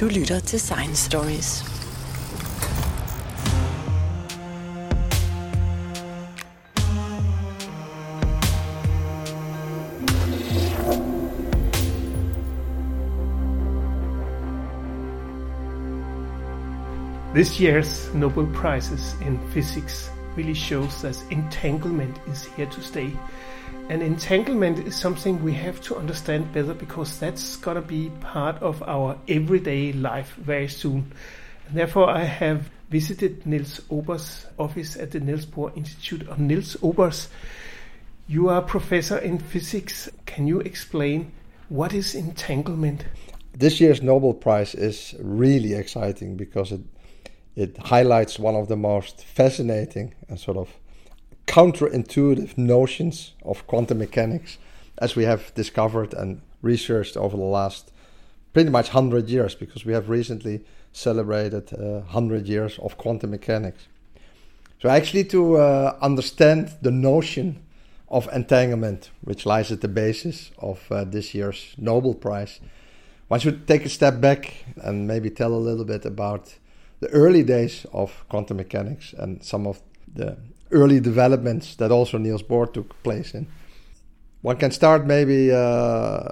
Du lytter til Science Stories. This year's Nobel Prizes in Physics really shows that entanglement is here to stay. And entanglement is something we have to understand better because that's gonna be part of our everyday life very soon. And therefore, I have visited Niels Obers' office at the Niels Bohr Institute of Niels Obers. You are a professor in physics. Can you explain what is entanglement? This year's Nobel Prize is really exciting because it it highlights one of the most fascinating and sort of counterintuitive notions of quantum mechanics as we have discovered and researched over the last pretty much 100 years because we have recently celebrated uh, 100 years of quantum mechanics. So, actually, to uh, understand the notion of entanglement, which lies at the basis of uh, this year's Nobel Prize, one should take a step back and maybe tell a little bit about the early days of quantum mechanics and some of the early developments that also Niels Bohr took place in. One can start maybe uh,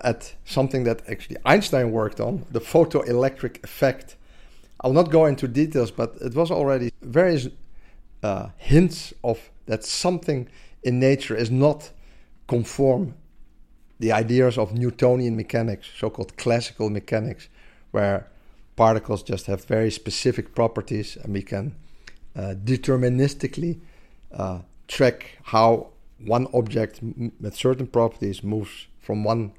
at something that actually Einstein worked on, the photoelectric effect. I'll not go into details, but it was already various uh, hints of that something in nature is not conform the ideas of Newtonian mechanics, so-called classical mechanics, where particles just have very specific properties, and we can uh, deterministically uh, track how one object m- with certain properties moves from one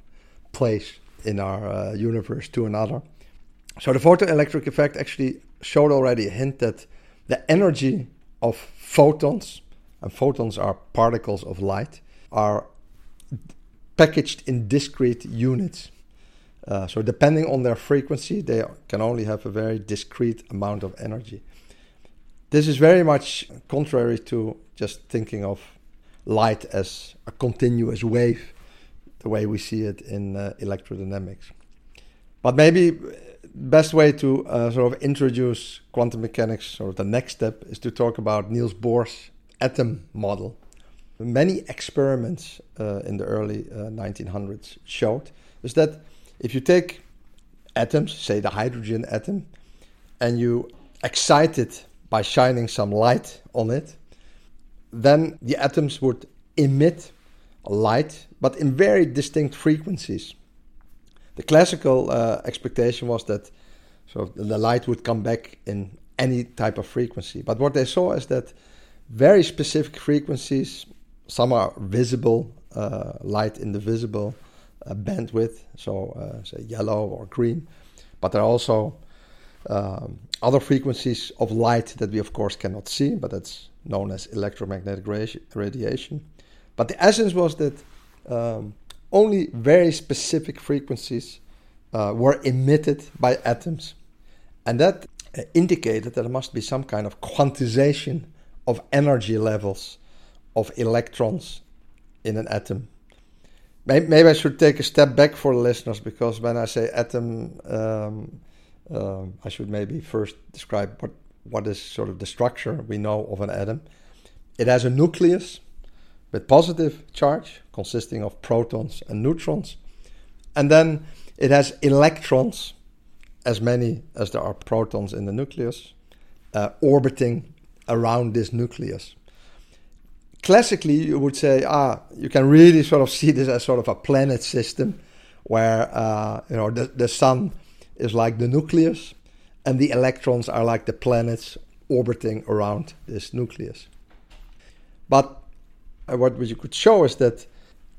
place in our uh, universe to another. So the photoelectric effect actually showed already a hint that the energy of photons, and photons are particles of light, are packaged in discrete units. Uh, so depending on their frequency, they can only have a very discrete amount of energy. This is very much contrary to just thinking of light as a continuous wave, the way we see it in uh, electrodynamics. But maybe the best way to uh, sort of introduce quantum mechanics, sort of the next step, is to talk about Niels Bohr's atom model. Many experiments uh, in the early 1900s uh, showed is that if you take atoms, say the hydrogen atom, and you excite it by shining some light on it, then the atoms would emit light, but in very distinct frequencies. The classical uh, expectation was that so the light would come back in any type of frequency. But what they saw is that very specific frequencies, some are visible, uh, light in the visible, bandwidth, so uh, say yellow or green. But there are also um, other frequencies of light that we, of course, cannot see, but that's known as electromagnetic radiation. But the essence was that um, only very specific frequencies uh, were emitted by atoms. And that uh, indicated that there must be some kind of quantization of energy levels of electrons in an atom. Maybe I should take a step back for the listeners because when I say atom, um, um, I should maybe first describe what, what is sort of the structure we know of an atom. It has a nucleus with positive charge consisting of protons and neutrons. And then it has electrons, as many as there are protons in the nucleus, uh, orbiting around this nucleus classically you would say ah you can really sort of see this as sort of a planet system where uh, you know the, the sun is like the nucleus and the electrons are like the planets orbiting around this nucleus. But uh, what you could show is that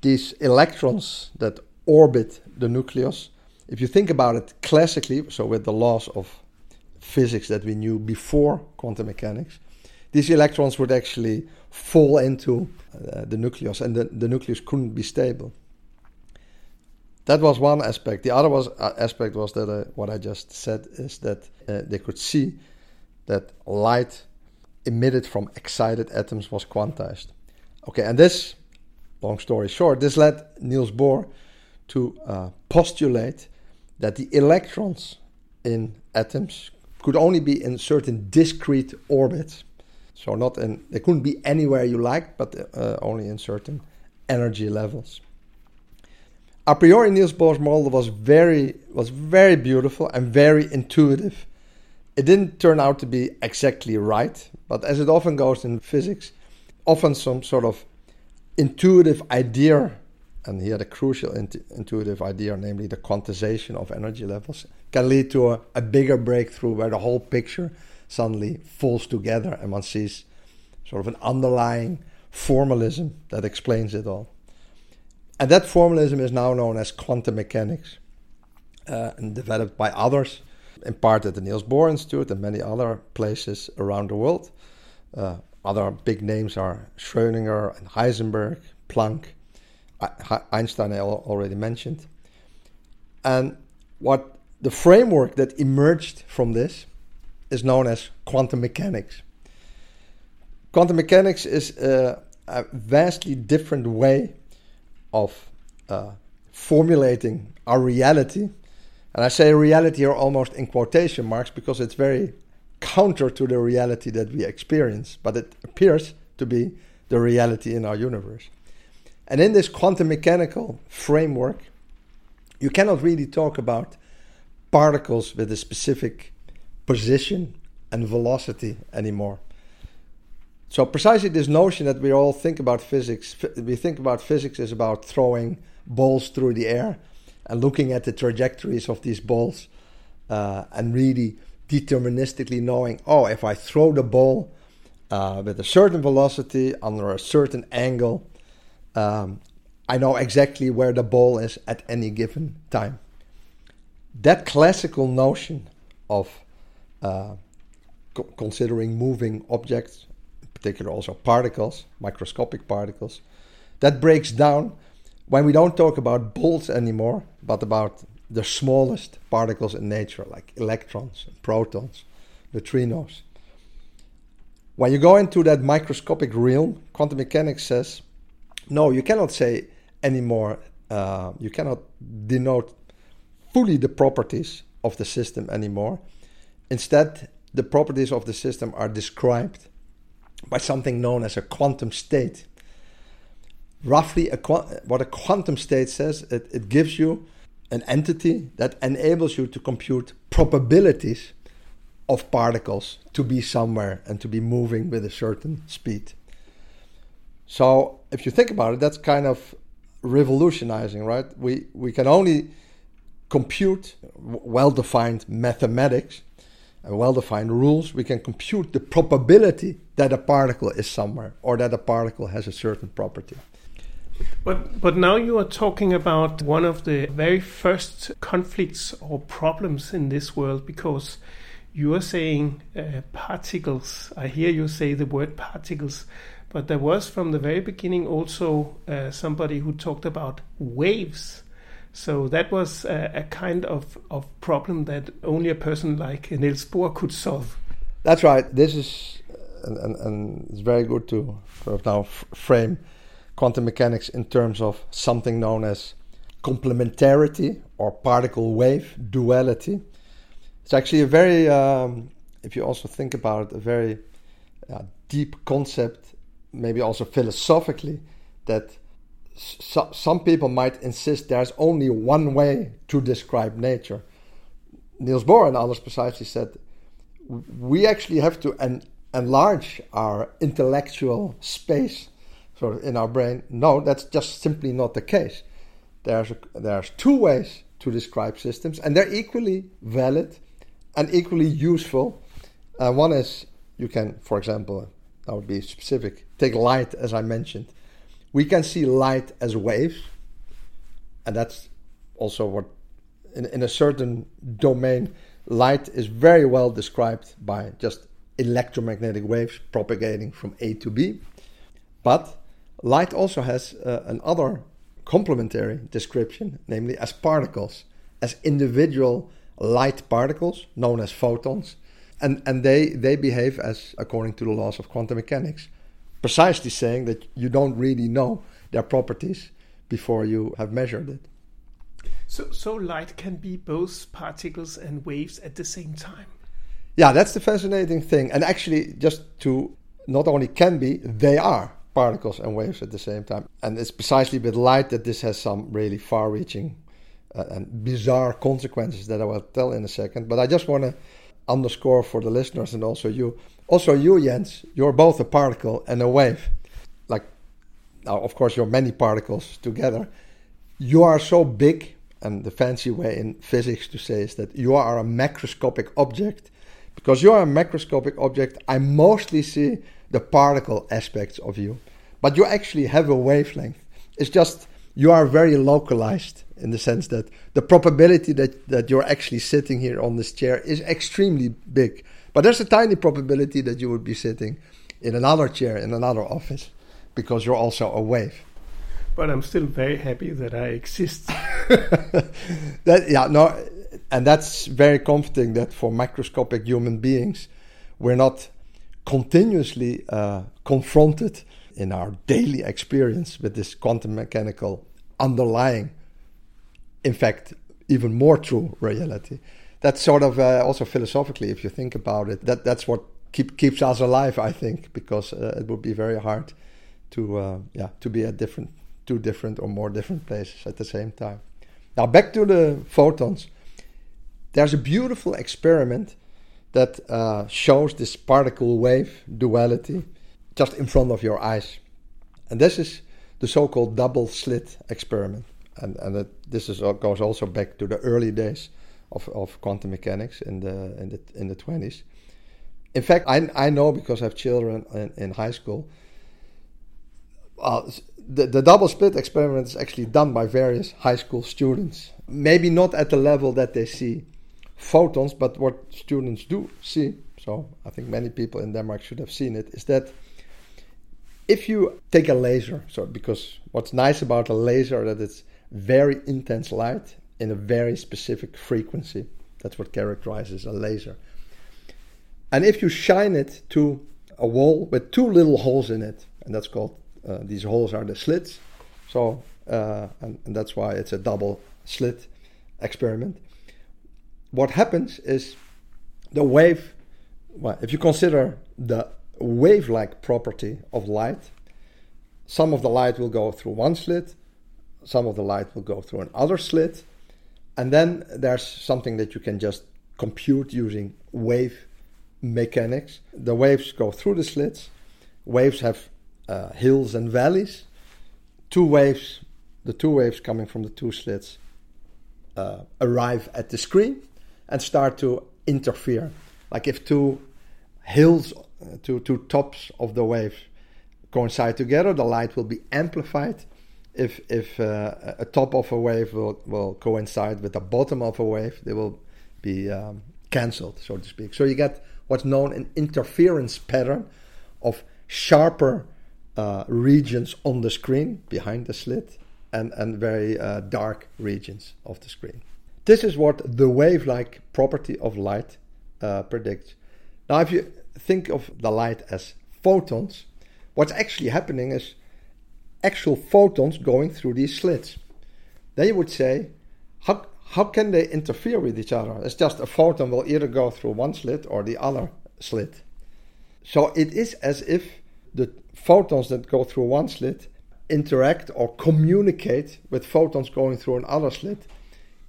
these electrons that orbit the nucleus if you think about it classically so with the laws of physics that we knew before quantum mechanics these electrons would actually fall into uh, the nucleus, and the, the nucleus couldn't be stable. That was one aspect. The other was, uh, aspect was that uh, what I just said is that uh, they could see that light emitted from excited atoms was quantized. Okay, and this, long story short, this led Niels Bohr to uh, postulate that the electrons in atoms could only be in certain discrete orbits. So not in they couldn't be anywhere you liked, but uh, only in certain energy levels. A priori, Niels Bohr's model was very was very beautiful and very intuitive. It didn't turn out to be exactly right, but as it often goes in physics, often some sort of intuitive idea, and he had a crucial intuitive idea, namely the quantization of energy levels, can lead to a, a bigger breakthrough where the whole picture suddenly falls together and one sees sort of an underlying formalism that explains it all. And that formalism is now known as quantum mechanics uh, and developed by others, in part at the Niels Bohr Institute and many other places around the world. Uh, other big names are Schrödinger and Heisenberg, Planck, Einstein, I already mentioned. And what the framework that emerged from this is known as quantum mechanics. Quantum mechanics is a, a vastly different way of uh, formulating our reality. And I say reality here almost in quotation marks because it's very counter to the reality that we experience, but it appears to be the reality in our universe. And in this quantum mechanical framework, you cannot really talk about particles with a specific position and velocity anymore. So precisely this notion that we all think about physics, we think about physics is about throwing balls through the air and looking at the trajectories of these balls uh, and really deterministically knowing, oh, if I throw the ball uh, with a certain velocity under a certain angle, um, I know exactly where the ball is at any given time. That classical notion of co- considering moving objects in particular also particles, microscopic particles. That breaks down when we don't talk about balls anymore, but about the smallest particles in nature, like electrons, and protons, neutrinos. When you go into that microscopic realm, quantum mechanics says, no, you cannot say anymore, uh, you cannot denote fully the properties of the system anymore. Instead, the properties of the system are described by something known as a quantum state. Roughly, a, what a quantum state says, it, it gives you an entity that enables you to compute probabilities of particles to be somewhere and to be moving with a certain speed. So, if you think about it, that's kind of revolutionizing, right? We, we can only compute well defined mathematics and well defined rules, we can compute the probability that a particle is somewhere or that a particle has a certain property. But, but now you are talking about one of the very first conflicts or problems in this world because you are saying uh, particles. I hear you say the word particles, but there was from the very beginning also uh, somebody who talked about waves. So that was a, a, kind of, of problem that only a person like Niels Bohr could solve. That's right. This is, and, and, and it's very good to sort of now frame quantum mechanics in terms of something known as complementarity or particle wave duality. It's actually a very, um, if you also think about it, a very uh, deep concept, maybe also philosophically, that so, some people might insist there's only one way to describe nature. Niels Bohr and others precisely said we actually have to en- enlarge our intellectual space sort of in our brain. No, that's just simply not the case. There's a, there's two ways to describe systems, and they're equally valid and equally useful. Uh, one is you can, for example, that would be specific. Take light, as I mentioned we can see light as waves, and that's also what in, in a certain domain light is very well described by just electromagnetic waves propagating from A to B. But light also has uh, another complementary description, namely as particles, as individual light particles known as photons. And, and they, they behave as according to the laws of quantum mechanics precisely saying that you don't really know their properties before you have measured it. So, so light can be both particles and waves at the same time. Yeah, that's the fascinating thing. And actually, just to not only can be, they are particles and waves at the same time. And it's precisely with light that this has some really far reaching uh, and bizarre consequences that I will tell in a second. But I just want to underscore for the listeners and also you. Also, you, Jens, you're both a particle and a wave. Like, now, of course, you're many particles together. You are so big, and the fancy way in physics to say is that you are a macroscopic object. Because you are a macroscopic object, I mostly see the particle aspects of you. But you actually have a wavelength. It's just you are very localized in the sense that the probability that, that you're actually sitting here on this chair is extremely big. But there's a tiny probability that you would be sitting in another chair in another office because you're also a wave. But I'm still very happy that I exist. that yeah no, and that's very comforting that for macroscopic human beings, we're not continuously uh, confronted in our daily experience with this quantum mechanical underlying, in fact, even more true reality. That's sort of uh, also philosophically, if you think about it, that that's what keep, keeps us alive. I think because uh, it would be very hard to uh, yeah to be at different two different or more different places at the same time. Now back to the photons. There's a beautiful experiment that uh, shows this particle wave duality just in front of your eyes. And this is the so called double slit experiment. And, and it, this is, goes also back to the early days of, of quantum mechanics in the, in the, in the 20s. In fact, I, I know because I have children in, in high school. Uh, the, the double slit experiment is actually done by various high school students. Maybe not at the level that they see photons, but what students do see, so I think many people in Denmark should have seen it, is that if you take a laser, so because what's nice about a laser that it's very intense light in a very specific frequency. That's what characterizes a laser. And if you shine it to a wall with two little holes in it, and that's called uh, these holes are the slits. So uh, and, and that's why it's a double slit experiment what happens is the wave, well, if you consider the wave like property of light, some of the light will go through one slit, some of the light will go through another slit, and then there's something that you can just compute using wave mechanics. The waves go through the slits, waves have uh, hills and valleys. Two waves, the two waves coming from the two slits, uh, arrive at the screen and start to interfere. Like if two hills, uh, two, two tops of the waves coincide together, the light will be amplified. If, if uh, a top of a wave will, will coincide with the bottom of a wave, they will be um, cancelled, so to speak. So you get what's known an interference pattern of sharper uh, regions on the screen behind the slit and, and very uh, dark regions of the screen. This is what the wave like property of light uh, predicts. Now, if you think of the light as photons, what's actually happening is actual photons going through these slits. Then you would say, how, how can they interfere with each other? It's just a photon will either go through one slit or the other slit. So it is as if the photons that go through one slit interact or communicate with photons going through another slit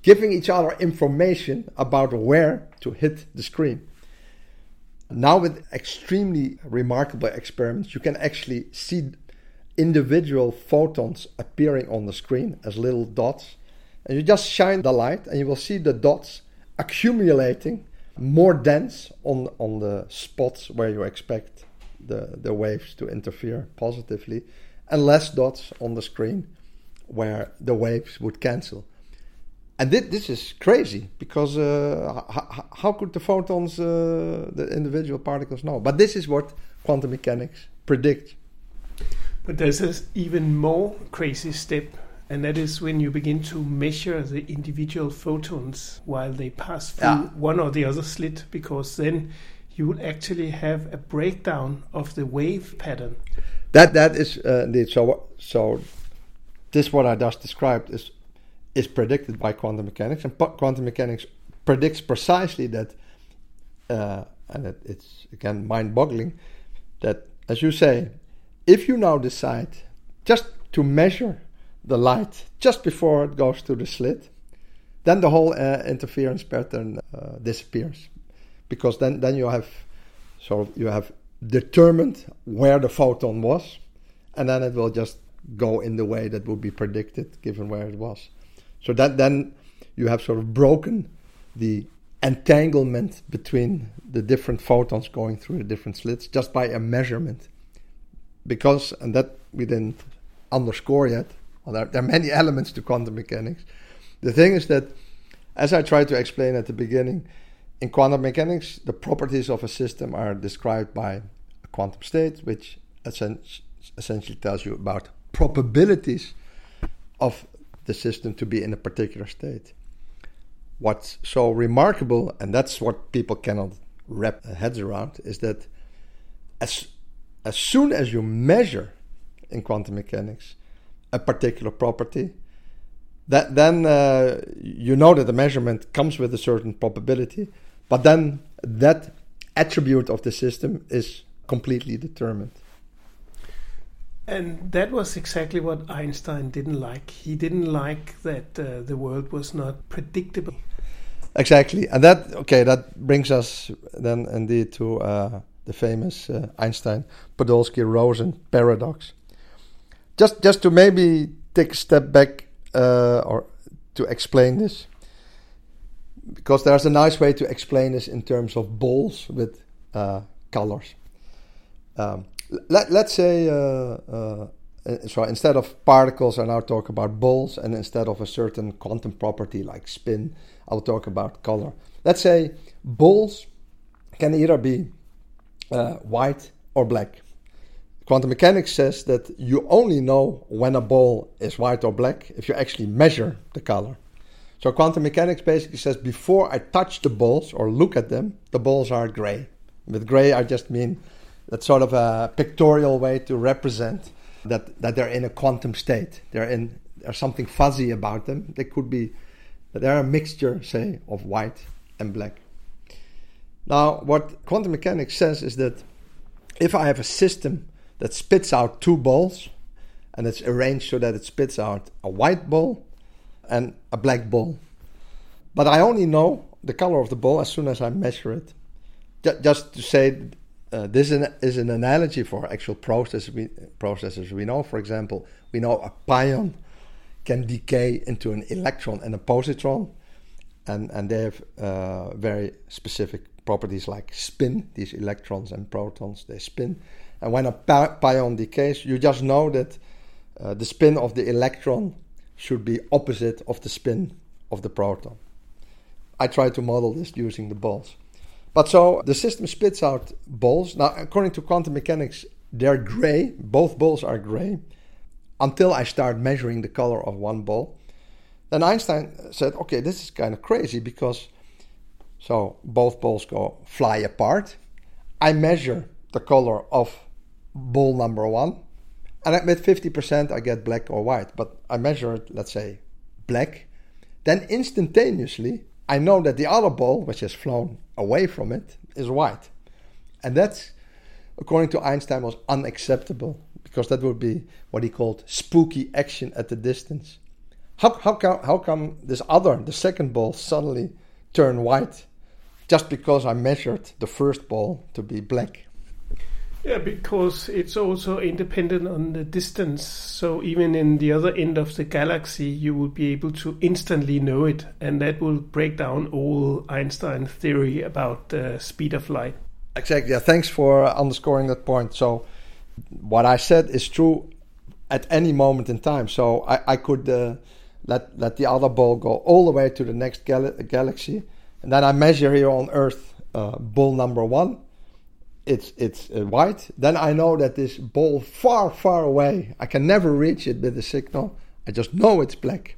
giving each other information about where to hit the screen. Now, with extremely remarkable experiments, you can actually see individual photons appearing on the screen as little dots. And you just shine the light, and you will see the dots accumulating more dense on, on the spots where you expect the, the waves to interfere positively, and less dots on the screen where the waves would cancel and this, this is crazy because uh, how, how could the photons, uh, the individual particles, know? But this is what quantum mechanics predict. But there's an even more crazy step, and that is when you begin to measure the individual photons while they pass through yeah. one or the other slit, because then you will actually have a breakdown of the wave pattern. That that is uh, indeed so. So this what I just described is is predicted by quantum mechanics, and quantum mechanics predicts precisely that, uh, and it, it's again mind boggling, that as you say, if you now decide just to measure the light just before it goes to the slit, then the whole uh, interference pattern uh, disappears, because then then you have sort of you have determined where the photon was, and then it will just go in the way that would be predicted given where it was. So that then you have sort of broken the entanglement between the different photons going through the different slits just by a measurement. Because, and that we didn't underscore yet, well, there, there are many elements to quantum mechanics. The thing is that, as I tried to explain at the beginning, in quantum mechanics, the properties of a system are described by a quantum state, which essentially tells you about probabilities of the system to be in a particular state. What's so remarkable, and that's what people cannot wrap their heads around, is that as, as soon as you measure in quantum mechanics a particular property, that then uh, you know that the measurement comes with a certain probability, but then that attribute of the system is completely determined. And that was exactly what Einstein didn't like. He didn't like that uh, the world was not predictable. Exactly, and that okay, that brings us then indeed to uh, the famous uh, Einstein Podolsky-Rosen paradox. Just, just to maybe take a step back uh, or to explain this, because there's a nice way to explain this in terms of balls with uh, colors. Um, let, let's say, uh, uh, so instead of particles, I now talk about balls, and instead of a certain quantum property like spin, I'll talk about color. Let's say balls can either be uh, white or black. Quantum mechanics says that you only know when a ball is white or black if you actually measure the color. So quantum mechanics basically says before I touch the balls or look at them, the balls are gray. With gray, I just mean that's sort of a pictorial way to represent that, that they're in a quantum state. They're in there's something fuzzy about them. They could be they're a mixture, say, of white and black. Now, what quantum mechanics says is that if I have a system that spits out two balls and it's arranged so that it spits out a white ball and a black ball, but I only know the color of the ball as soon as I measure it. Just to say uh, this is an analogy for actual processes we, processes we know. For example, we know a pion can decay into an electron and a positron, and, and they have uh, very specific properties like spin. These electrons and protons they spin, and when a pion decays, you just know that uh, the spin of the electron should be opposite of the spin of the proton. I try to model this using the balls. But so the system spits out balls. Now, according to quantum mechanics, they're gray. Both balls are gray until I start measuring the color of one ball. Then Einstein said, okay, this is kind of crazy because so both balls go fly apart. I measure the color of ball number one, and at 50% I get black or white. But I measure it, let's say, black. Then instantaneously, I know that the other ball, which has flown away from it, is white. And that's, according to Einstein, was unacceptable because that would be what he called spooky action at the distance. How, how, how come this other, the second ball, suddenly turned white just because I measured the first ball to be black? Yeah, because it's also independent on the distance. So even in the other end of the galaxy, you will be able to instantly know it, and that will break down all Einstein theory about the speed of light. Exactly. Yeah, thanks for underscoring that point. So what I said is true at any moment in time. So I, I could uh, let let the other ball go all the way to the next gal- galaxy, and then I measure here on Earth uh, ball number one it's it's uh, white, then I know that this ball far far away, I can never reach it with a signal. I just know it's black,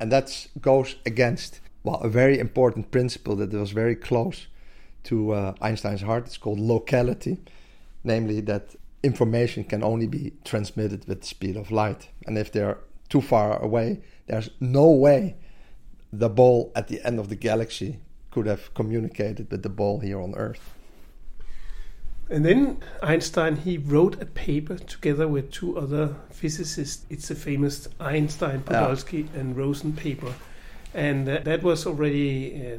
and that goes against well a very important principle that was very close to uh, Einstein's heart. It's called locality, namely that information can only be transmitted with the speed of light, and if they're too far away. There's no way the ball at the end of the galaxy could have communicated with the ball here on Earth. And then Einstein he wrote a paper together with two other physicists. It's the famous Einstein, Podolsky, yeah. and Rosen paper, and uh, that was already uh,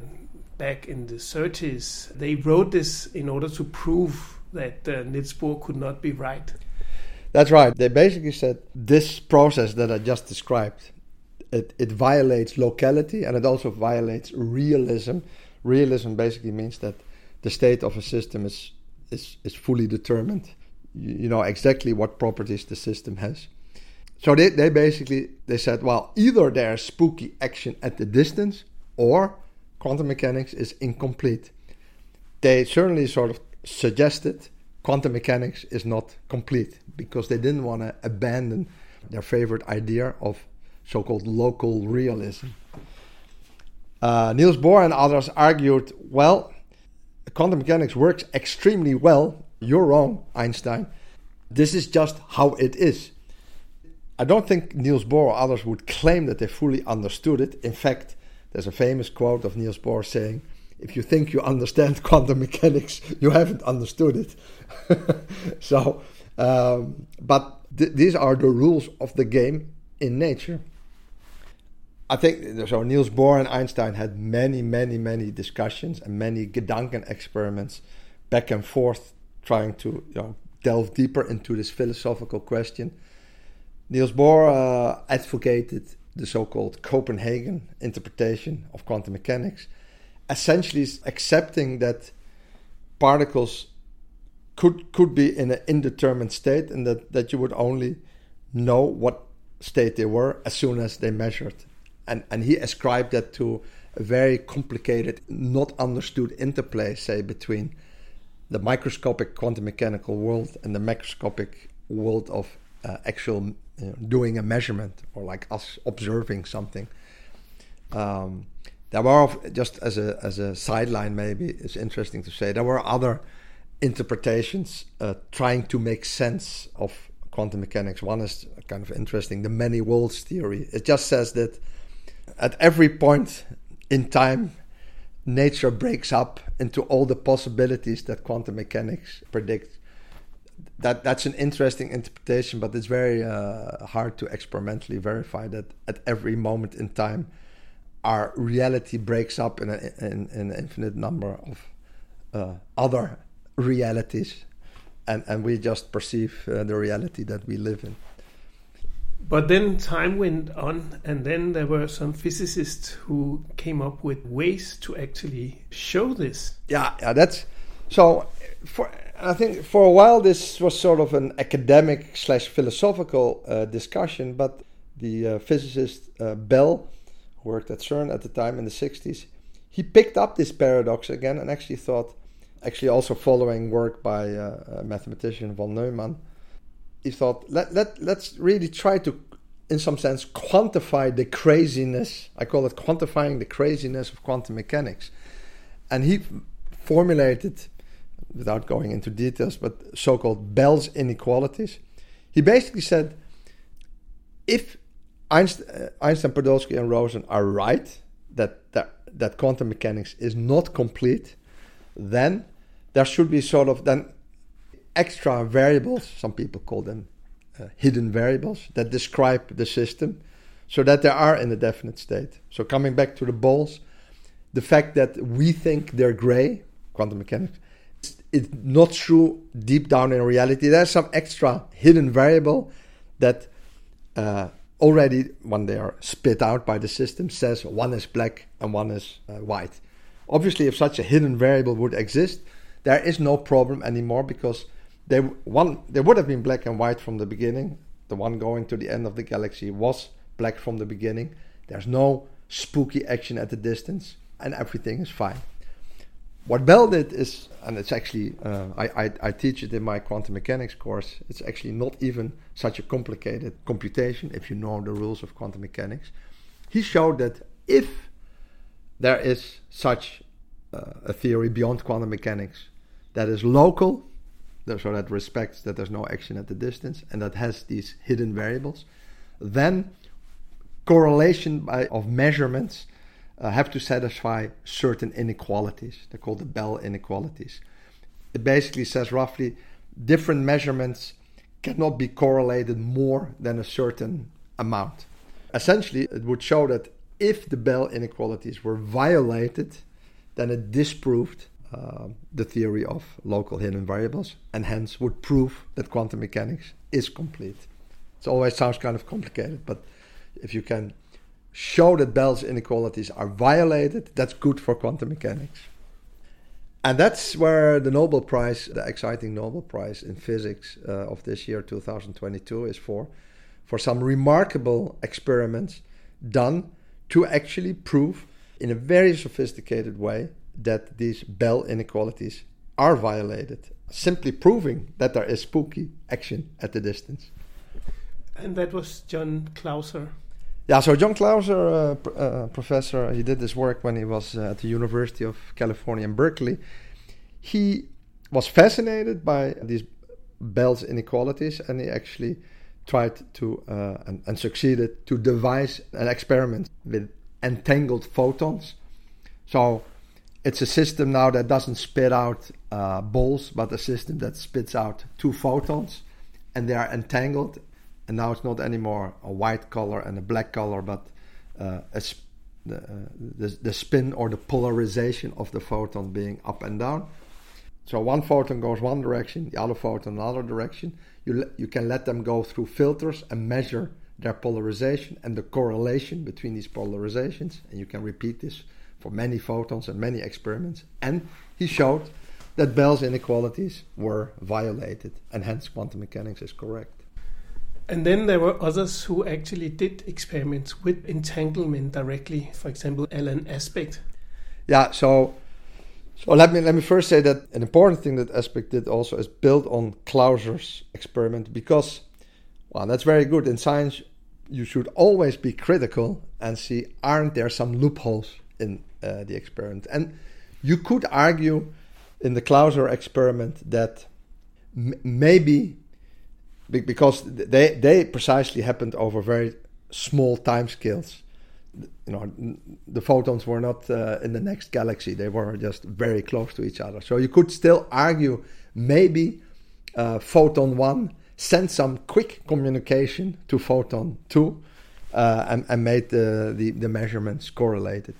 back in the 30s. They wrote this in order to prove that uh, Niels Bohr could not be right. That's right. They basically said this process that I just described, it, it violates locality and it also violates realism. Realism basically means that the state of a system is is, is fully determined. You, you know exactly what properties the system has. So they, they basically they said, well, either there's spooky action at the distance or quantum mechanics is incomplete. They certainly sort of suggested quantum mechanics is not complete because they didn't want to abandon their favorite idea of so-called local realism. Uh, Niels Bohr and others argued, well, quantum mechanics works extremely well. You're wrong, Einstein. This is just how it is. I don't think Niels Bohr or others would claim that they fully understood it. In fact, there's a famous quote of Niels Bohr saying, if you think you understand quantum mechanics, you haven't understood it. so, um, but th- these are the rules of the game in nature. I think so. Niels Bohr and Einstein had many, many, many discussions and many Gedanken experiments back and forth, trying to you know, delve deeper into this philosophical question. Niels Bohr uh, advocated the so-called Copenhagen interpretation of quantum mechanics, essentially accepting that particles could could be in an indeterminate state and that, that you would only know what state they were as soon as they measured and and he ascribed that to a very complicated, not understood interplay, say between the microscopic quantum mechanical world and the macroscopic world of uh, actual you know, doing a measurement or like us observing something. Um, there were just as a as a sideline, maybe it's interesting to say there were other interpretations uh, trying to make sense of quantum mechanics. One is kind of interesting, the many worlds theory. It just says that at every point in time, nature breaks up into all the possibilities that quantum mechanics predicts. That that's an interesting interpretation, but it's very uh, hard to experimentally verify that at every moment in time, our reality breaks up in, a, in, in an infinite number of uh, other realities, and and we just perceive uh, the reality that we live in. But then time went on, and then there were some physicists who came up with ways to actually show this. Yeah, yeah, that's so. For I think for a while this was sort of an academic slash philosophical uh, discussion, but the uh, physicist uh, Bell, who worked at CERN at the time in the '60s, he picked up this paradox again and actually thought, actually also following work by uh, mathematician von Neumann he thought let, let let's really try to in some sense quantify the craziness i call it quantifying the craziness of quantum mechanics. And he formulated without going into details but so-called bell's inequalities. He basically said if einstein, uh, einstein podolsky and rosen are right that, that that quantum mechanics is not complete then there should be sort of then extra variables, some people call them uh, hidden variables, that describe the system so that they are in a definite state. So, coming back to the balls, the fact that we think they're gray, quantum mechanics, it's, not true deep down in reality. There's some extra hidden variable that uh, already, when they are spit out by the system, says one is black and one is uh, white. Obviously, if such a hidden variable would exist, there is no problem anymore because they one they would have been black and white from the beginning. The one going to the end of the galaxy was black from the beginning. There's no spooky action at the distance, and everything is fine. What Bell did is, and it's actually uh, I, I, I teach it in my quantum mechanics course. It's actually not even such a complicated computation if you know the rules of quantum mechanics. He showed that if there is such uh, a theory beyond quantum mechanics that is local so that respects that there's no action at the distance and that has these hidden variables, then correlation by, of measurements uh, have to satisfy certain inequalities. They're called the Bell inequalities. It basically says roughly different measurements cannot be correlated more than a certain amount. Essentially, it would show that if the Bell inequalities were violated, then it disproved the theory of local hidden variables and hence would prove that quantum mechanics is complete. It always sounds kind of complicated, but if you can show that Bell's inequalities are violated, that's good for quantum mechanics. And that's where the Nobel Prize, the exciting Nobel Prize in physics uh, of this year, 2022, is for, for some remarkable experiments done to actually prove in a very sophisticated way that these Bell inequalities are violated, simply proving that there is spooky action at the distance. And that was John Clauser. Yeah, so John Clauser, uh, pr- uh, professor, he did this work when he was uh, at the University of California in Berkeley. He was fascinated by these Bell's inequalities, and he actually tried to uh, and, and succeeded to devise an experiment with entangled photons. So it's a system now that doesn't spit out uh, balls, but a system that spits out two photons, and they are entangled. And now it's not anymore a white color and a black color, but uh, sp- the, uh, the, the spin or the polarization of the photon being up and down. So one photon goes one direction, the other photon another direction. You le- you can let them go through filters and measure their polarization and the correlation between these polarizations, and you can repeat this for many photons and many experiments. And he showed that Bell's inequalities were violated, and hence quantum mechanics is correct. And then there were others who actually did experiments with entanglement directly. For example, Alain Aspect. Yeah, so so let me let me first say that an important thing that Aspect did also is build on Clauser's experiment because well that's very good in science. You should always be critical and see aren't there some loopholes in uh, the experiment. And you could argue in the Clauser experiment that maybe because they they precisely happened over very small time scales. You know, the photons were not uh, in the next galaxy; they were just very close to each other. So you could still argue maybe uh, photon one sent some quick communication to photon two uh, and, and, made the, the, the measurements correlated.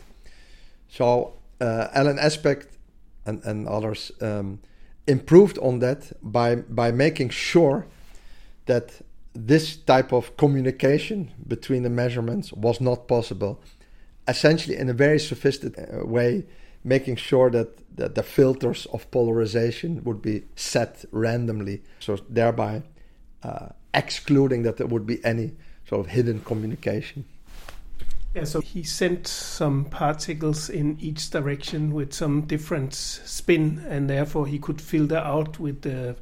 So uh, Alain Aspect and, and others um, improved on that by by making sure that this type of communication between the measurements was not possible. Essentially, in a very sophisticated way, making sure that, that the filters of polarization would be set randomly, so thereby uh, excluding that there would be any sort of hidden communication. Yeah, so he sent some particles in each direction with some different spin, and therefore he could filter out with the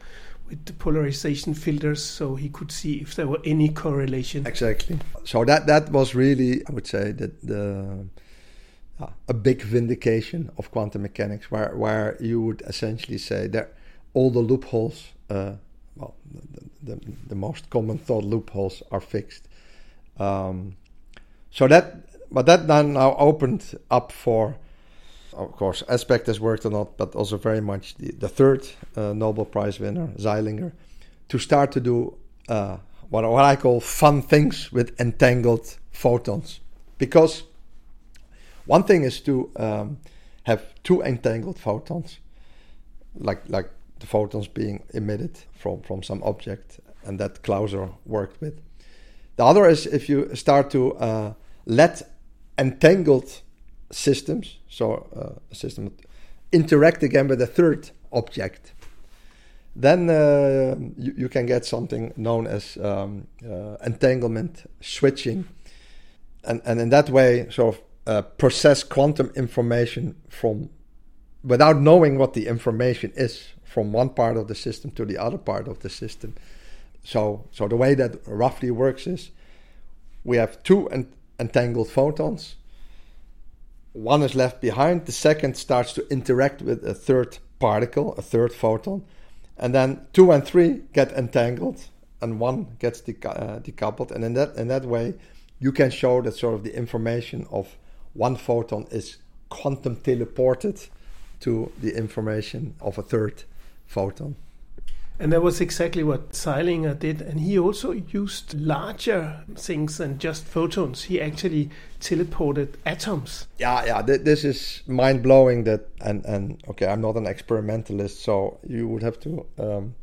with the polarization filters, so he could see if there were any correlation. Exactly. So that that was really, I would say, that the uh, a big vindication of quantum mechanics, where where you would essentially say that all the loopholes, uh, well, the, the, the, most common thought loopholes are fixed. Um, so that, but that then now opened up for of course, Aspect has worked a lot, but also very much the, the third uh, Nobel Prize winner, Zeilinger, to start to do uh, what, what I call fun things with entangled photons. Because one thing is to um, have two entangled photons, like, like the photons being emitted from, from some object, and that Clauser worked with. The other is if you start to uh, let entangled systems, so uh, a system interact again with a third object, then uh, you, you, can get something known as um, uh, entanglement switching. And, and in that way, sort of uh, process quantum information from without knowing what the information is from one part of the system to the other part of the system. So, so the way that roughly works is we have two ent- entangled photons. One is left behind, the second starts to interact with a third particle, a third photon, and then two and three get entangled, and one gets uh, decoupled, and in that in that way, you can show that sort of the information of one photon is quantum teleported to the information of a third photon. And that was exactly what Zeilinger did. And he also used larger things than just photons. He actually teleported atoms. Yeah, yeah. Th- this is mind blowing. That and and okay, I'm not an experimentalist, so you would have to um,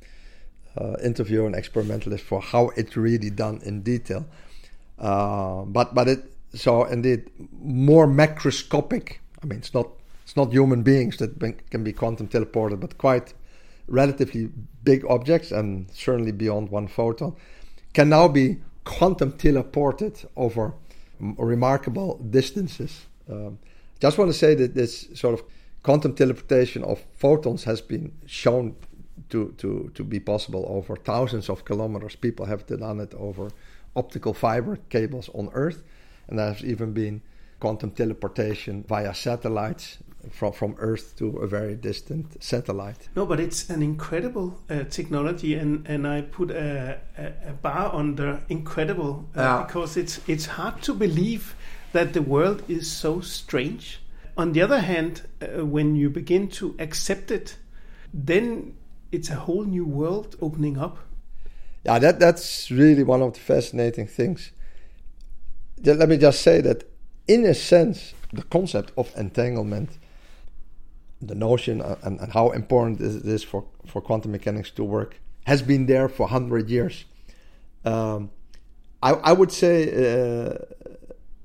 uh, interview an experimentalist for how it's really done in detail. Uh, but but it so indeed more macroscopic. I mean, it's not it's not human beings that can be quantum teleported, but quite relatively big objects, and certainly beyond one photon, can now be quantum teleported over remarkable distances. Um, just want to say that this sort of quantum teleportation of photons has been shown to, to, to be possible over thousands of kilometers. People have done it over optical fiber cables on Earth, and there has even been quantum teleportation via satellites from, from Earth to a very distant satellite. No, but it's an incredible uh, technology, and, and I put a, a, a bar under incredible uh, yeah. because it's it's hard to believe that the world is so strange. On the other hand, uh, when you begin to accept it, then it's a whole new world opening up. Yeah, that that's really one of the fascinating things. Let me just say that, in a sense, the concept of entanglement the notion and, and how important is for, for quantum mechanics to work has been there for 100 years. Um, I, I would say, uh,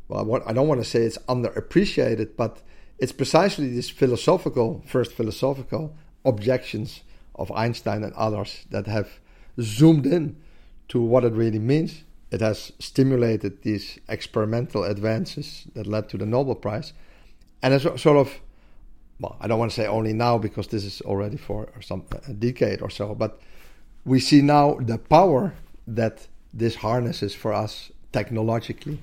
well, I don't want to say it's underappreciated, but it's precisely these philosophical, first philosophical objections of Einstein and others that have zoomed in to what it really means. It has stimulated these experimental advances that led to the Nobel Prize. And it's sort of well, I don't want to say only now because this is already for some a decade or so, but we see now the power that this harnesses for us technologically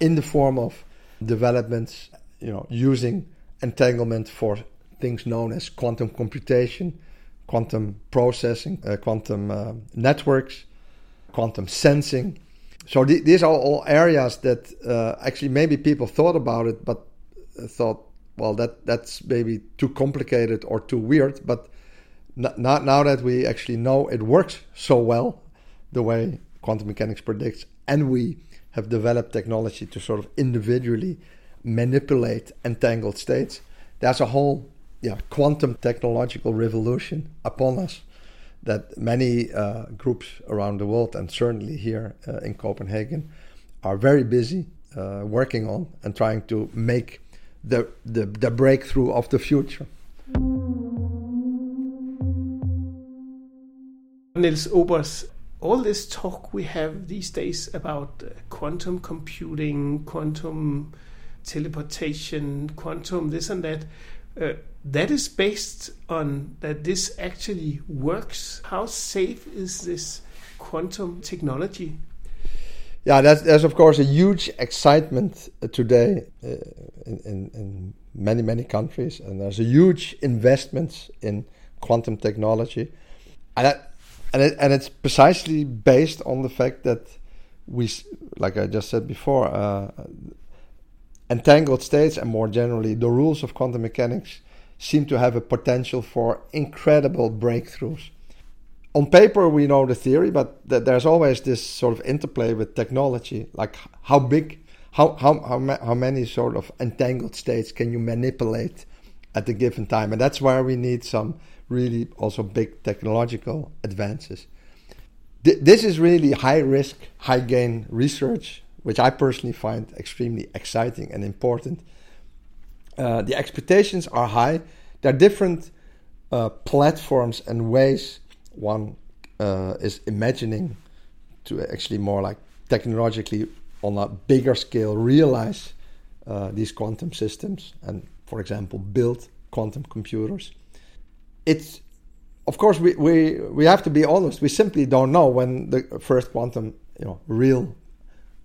in the form of developments, you know, using entanglement for things known as quantum computation, quantum processing, uh, quantum uh, networks, quantum sensing. So th- these are all areas that uh, actually maybe people thought about it, but uh, thought well, that that's maybe too complicated or too weird. But not now that we actually know it works so well, the way quantum mechanics predicts, and we have developed technology to sort of individually manipulate entangled states, there's a whole yeah, quantum technological revolution upon us that many uh, groups around the world, and certainly here uh, in Copenhagen, are very busy uh, working on and trying to make the, the, the breakthrough of the future. Niels Obers, all this talk we have these days about uh, quantum computing, quantum teleportation, quantum this and that, uh, that is based on that this actually works. How safe is this quantum technology? Yeah, that's, there's of course a huge excitement today uh, in, in, in, many many countries, and there's a huge investment in quantum technology, and that, and it, and it's precisely based on the fact that we, like I just said before, uh, entangled states and more generally the rules of quantum mechanics seem to have a potential for incredible breakthroughs on paper we know the theory, but th- there's always this sort of interplay with technology, like how big, how how how, ma- how many sort of entangled states can you manipulate at a given time, and that's where we need some really also big technological advances. Th- this is really high risk, high gain research, which I personally find extremely exciting and important. Uh, the expectations are high. There are different uh, platforms and ways one uh, is imagining to actually more like technologically on a bigger scale realize uh, these quantum systems and, for example, build quantum computers. It's of course we, we, we have to be honest. We simply don't know when the first quantum, you know, real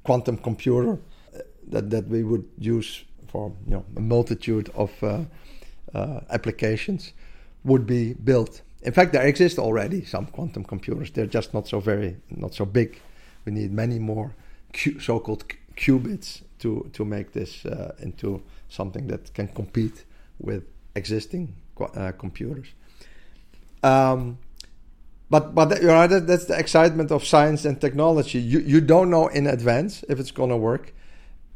quantum computer uh, that that we would use for you know a multitude of uh, uh, applications would be built. In fact, there exist already some quantum computers. They're just not so very, not so big. We need many more so-called qubits to to make this uh, into something that can compete with existing uh, computers. Um, but but you know, that, that's the excitement of science and technology. You you don't know in advance if it's gonna work.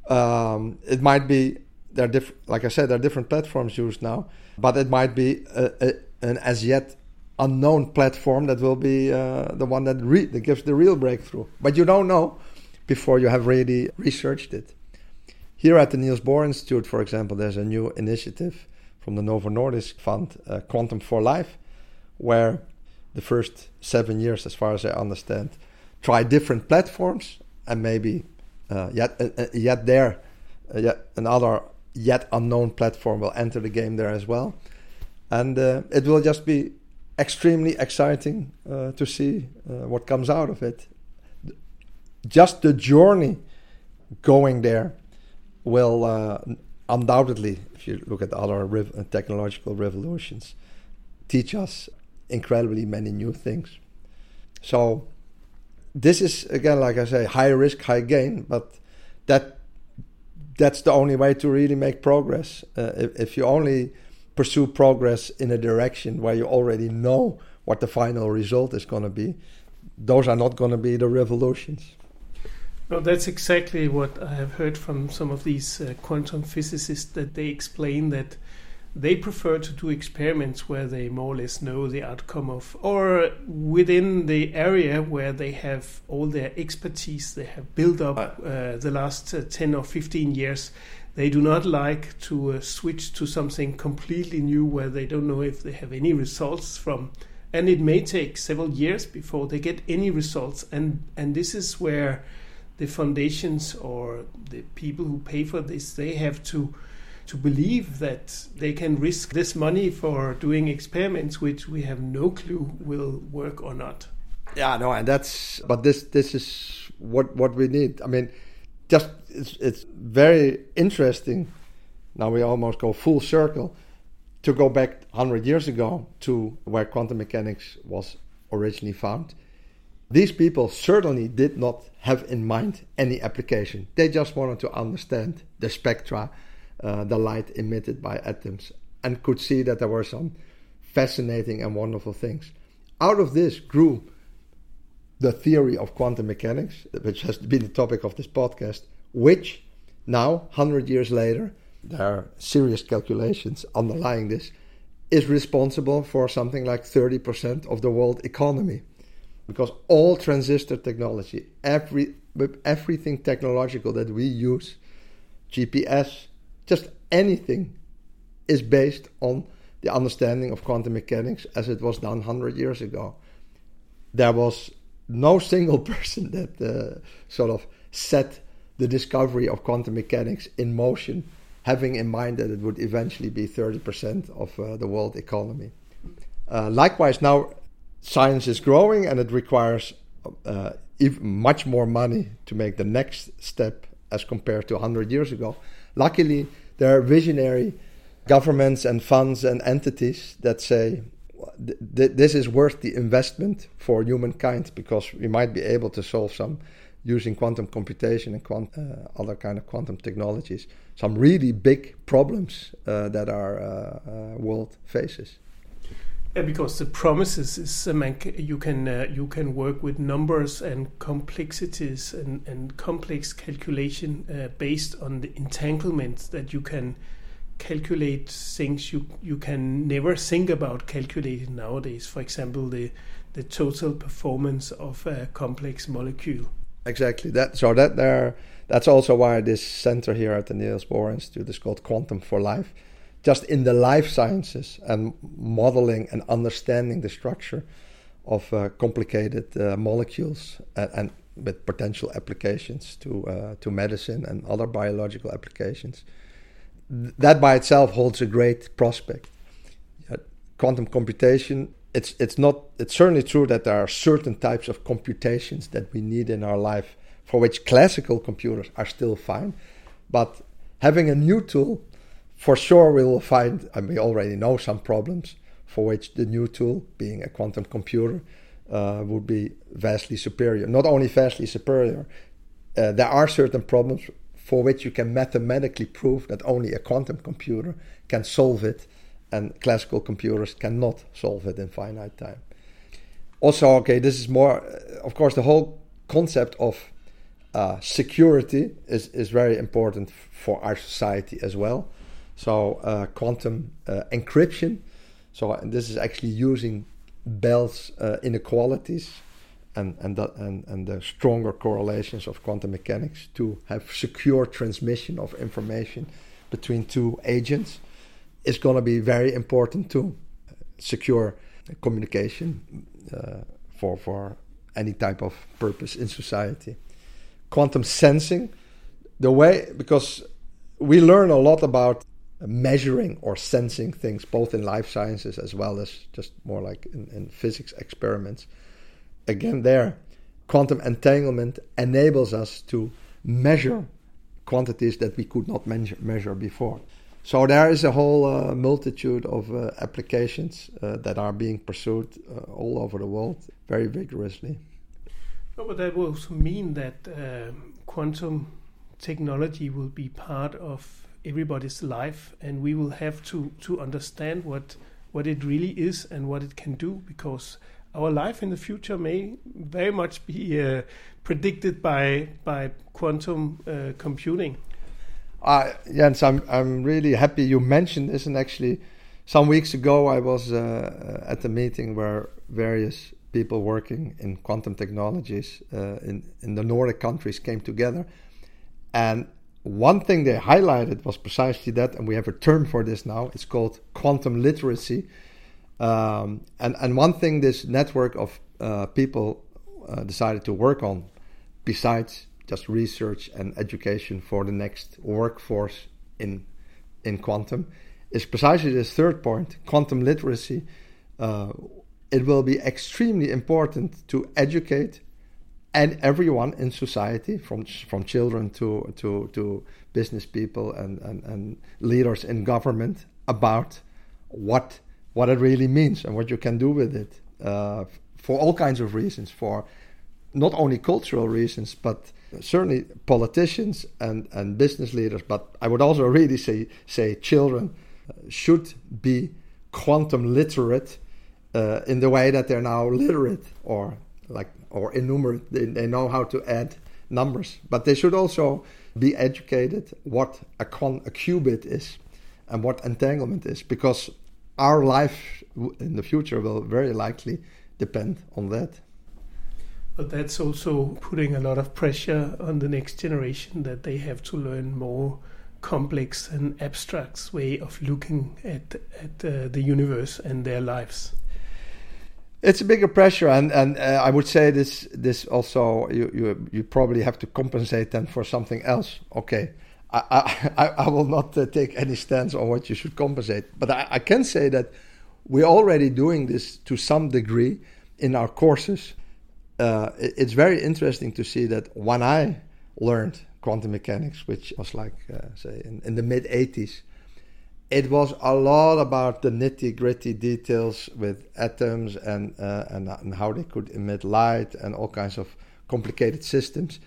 Um, it might be there are different. Like I said, there are different platforms used now, but it might be a, a, an as yet unknown platform that will be uh, the one that, re- that gives the real breakthrough. But you don't know before you have really researched it. Here at the Niels Bohr Institute, for example, there's a new initiative from the Novo Nordisk Fund, uh, Quantum for Life, where the first seven years, as far as I understand, try different platforms and maybe uh, yet uh, uh yet there uh, yet another yet unknown platform will enter the game there as well, and uh, it will just be extremely exciting to see what comes out of it. Just the journey going there will uh, undoubtedly, if you look at other technological revolutions, teach us incredibly many new things. So this is again, like I say, high risk, high gain, but that that's the only way to really make progress. Uh, if, if, you only pursue progress in a direction where you already know what the final result is going to be, those are not going to be the revolutions. No, that's exactly what I have heard from some of these uh, quantum physicists that they explain that they prefer to do experiments where they more or less know the outcome of, or within the area where they have all their expertise they have built up uh, the last uh, 10 or 15 years. They do not like to uh, switch to something completely new where they don't know if they have any results from. And it may take several years before they get any results. And, and this is where the foundations or the people who pay for this they have to to believe that they can risk this money for doing experiments which we have no clue will work or not yeah no and that's but this this is what what we need i mean just it's, it's very interesting now we almost go full circle to go back 100 years ago to where quantum mechanics was originally found these people certainly did not have in mind any application. They just wanted to understand the spectra, uh, the light emitted by atoms, and could see that there were some fascinating and wonderful things. Out of this grew the theory of quantum mechanics, which has been the topic of this podcast, which now, 100 years later, there are serious calculations underlying this, is responsible for something like 30% of the world economy because all transistor technology, every everything technological that we use, GPS, just anything, is based on the understanding of quantum mechanics as it was done 100 years ago. There was no single person that uh, sort of set the discovery of quantum mechanics in motion, having in mind that it would eventually be 30% of uh, the world economy. Uh, likewise, now science is growing and it requires uh, much more money to make the next step as compared to 100 years ago. Luckily, there are visionary governments and funds and entities that say th- this is worth the investment for humankind because we might be able to solve some using quantum computation and quant- uh, other kind of quantum technologies some really big problems uh, that our uh, uh, world faces. Because the promises is uh, you can uh, you can work with numbers and complexities and, and complex calculation uh, based on the entanglement that you can calculate things you you can never think about calculating nowadays. For example, the the total performance of a complex molecule. Exactly that. So that there, that's also why this center here at the Niels Bohr Institute is called Quantum for Life just in the life sciences and modeling and understanding the structure of uh, complicated uh, molecules and, and, with potential applications to uh, to medicine and other biological applications. That by itself holds a great prospect. quantum computation. It's it's not. It's certainly true that there are certain types of computations that we need in our life for which classical computers are still fine, but having a new tool for sure, we will find, and we already know some problems for which the new tool, being a quantum computer, uh, would be vastly superior. Not only vastly superior, uh, there are certain problems for which you can mathematically prove that only a quantum computer can solve it, and classical computers cannot solve it in finite time. Also, okay, this is more, of course, the whole concept of uh, security is, is very important for our society as well. So, uh, quantum uh, encryption. So, this is actually using Bell's uh, inequalities and and, the, and and the stronger correlations of quantum mechanics to have secure transmission of information between two agents is going to be very important to secure communication uh, for for any type of purpose in society. Quantum sensing, the way because we learn a lot about measuring or sensing things both in life sciences as well as just more like in, in physics experiments again there quantum entanglement enables us to measure quantities that we could not measure, measure before. So there is a whole uh, multitude of uh, applications uh, that are being pursued uh, all over the world very vigorously. But that will also mean that um, quantum technology will be part of everybody's life and we will have to to understand what what it really is and what it can do because our life in the future may very much be uh, predicted by by quantum uh, computing. Uh, Jens, I'm I'm really happy you mentioned this. And actually, some weeks ago, I was uh, at a meeting where various people working in quantum technologies uh, in in the Nordic countries came together, and one thing they highlighted was precisely that, and we have a term for this now. It's called quantum literacy um, and and one thing this network of uh, people uh, decided to work on, besides just research and education for the next workforce in in quantum, is precisely this third point: quantum literacy. Uh, it will be extremely important to educate and everyone in society, from from children to to to business people and, and, and leaders in government, about what what it really means and what you can do with it uh, for all kinds of reasons, for not only cultural reasons, but certainly politicians and, and business leaders. But I would also really say, say children should be quantum literate uh, in the way that they're now literate or like or enumerate. They, they know how to add numbers, but they should also be educated what a, con- a qubit is and what entanglement is because our life in the future will very likely depend on that. But that's also putting a lot of pressure on the next generation that they have to learn more complex and abstract way of looking at at uh, the universe and their lives. It's a bigger pressure, and and uh, I would say this this also you, you you probably have to compensate them for something else. Okay, I, I, I will not uh, take any stance on what you should compensate, but I, I can say that we're already doing this to some degree in our courses. Uh, it, it's very interesting to see that when I learned quantum mechanics, which was like, uh, say, in, in the mid 80s, it was a lot about the nitty gritty details with atoms and, uh, and, and how they could emit light and all kinds of complicated systems.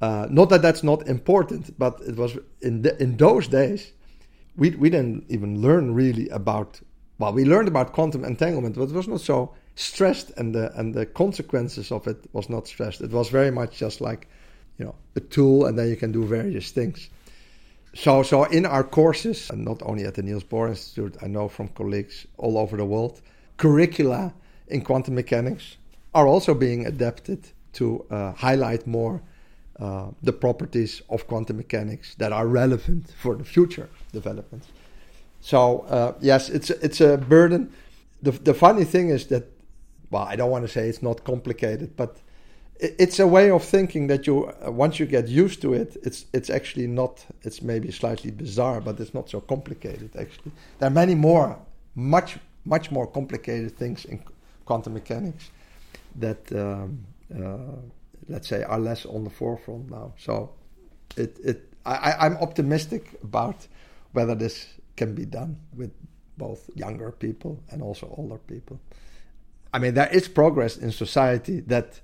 Uh, not that that's not important, but it was in the, in those days we we didn't even learn really about. Well, we learned about quantum entanglement, but it was not so stressed, and the and the consequences of it was not stressed. It was very much just like, you know, a tool, and then you can do various things. So, so in our courses, and not only at the Niels Bohr Institute, I know from colleagues all over the world, curricula in quantum mechanics are also being adapted to uh, highlight more uh, the properties of quantum mechanics that are relevant for the future developments. So uh, yes, it's it's a burden. The the funny thing is that, well, I don't want to say it's not complicated, but it's a way of thinking that you uh, once you get used to it, it's it's actually not. It's maybe slightly bizarre, but it's not so complicated. Actually, there are many more, much much more complicated things in quantum mechanics that. Um, uh, let's say, are less on the forefront now. So it, it I, I'm optimistic about whether this can be done with both younger people and also older people. I mean, there is progress in society that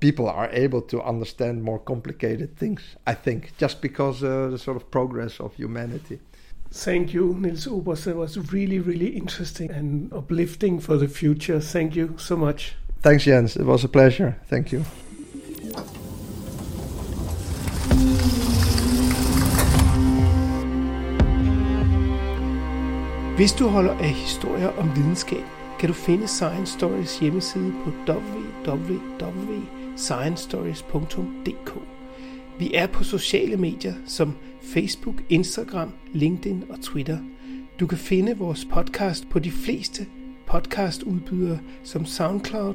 people are able to understand more complicated things. I think just because uh, the sort of progress of humanity. Thank you, Niels Obers. That was really, really interesting and uplifting for the future. Thank you so much. Thanks, Jens. It was a pleasure. Thank you. Hvis du holder af historier om videnskab, kan du finde Science Stories hjemmeside på www.sciencestories.dk. Vi er på sociale medier som Facebook, Instagram, LinkedIn og Twitter. Du kan finde vores podcast på de fleste podcastudbydere som SoundCloud,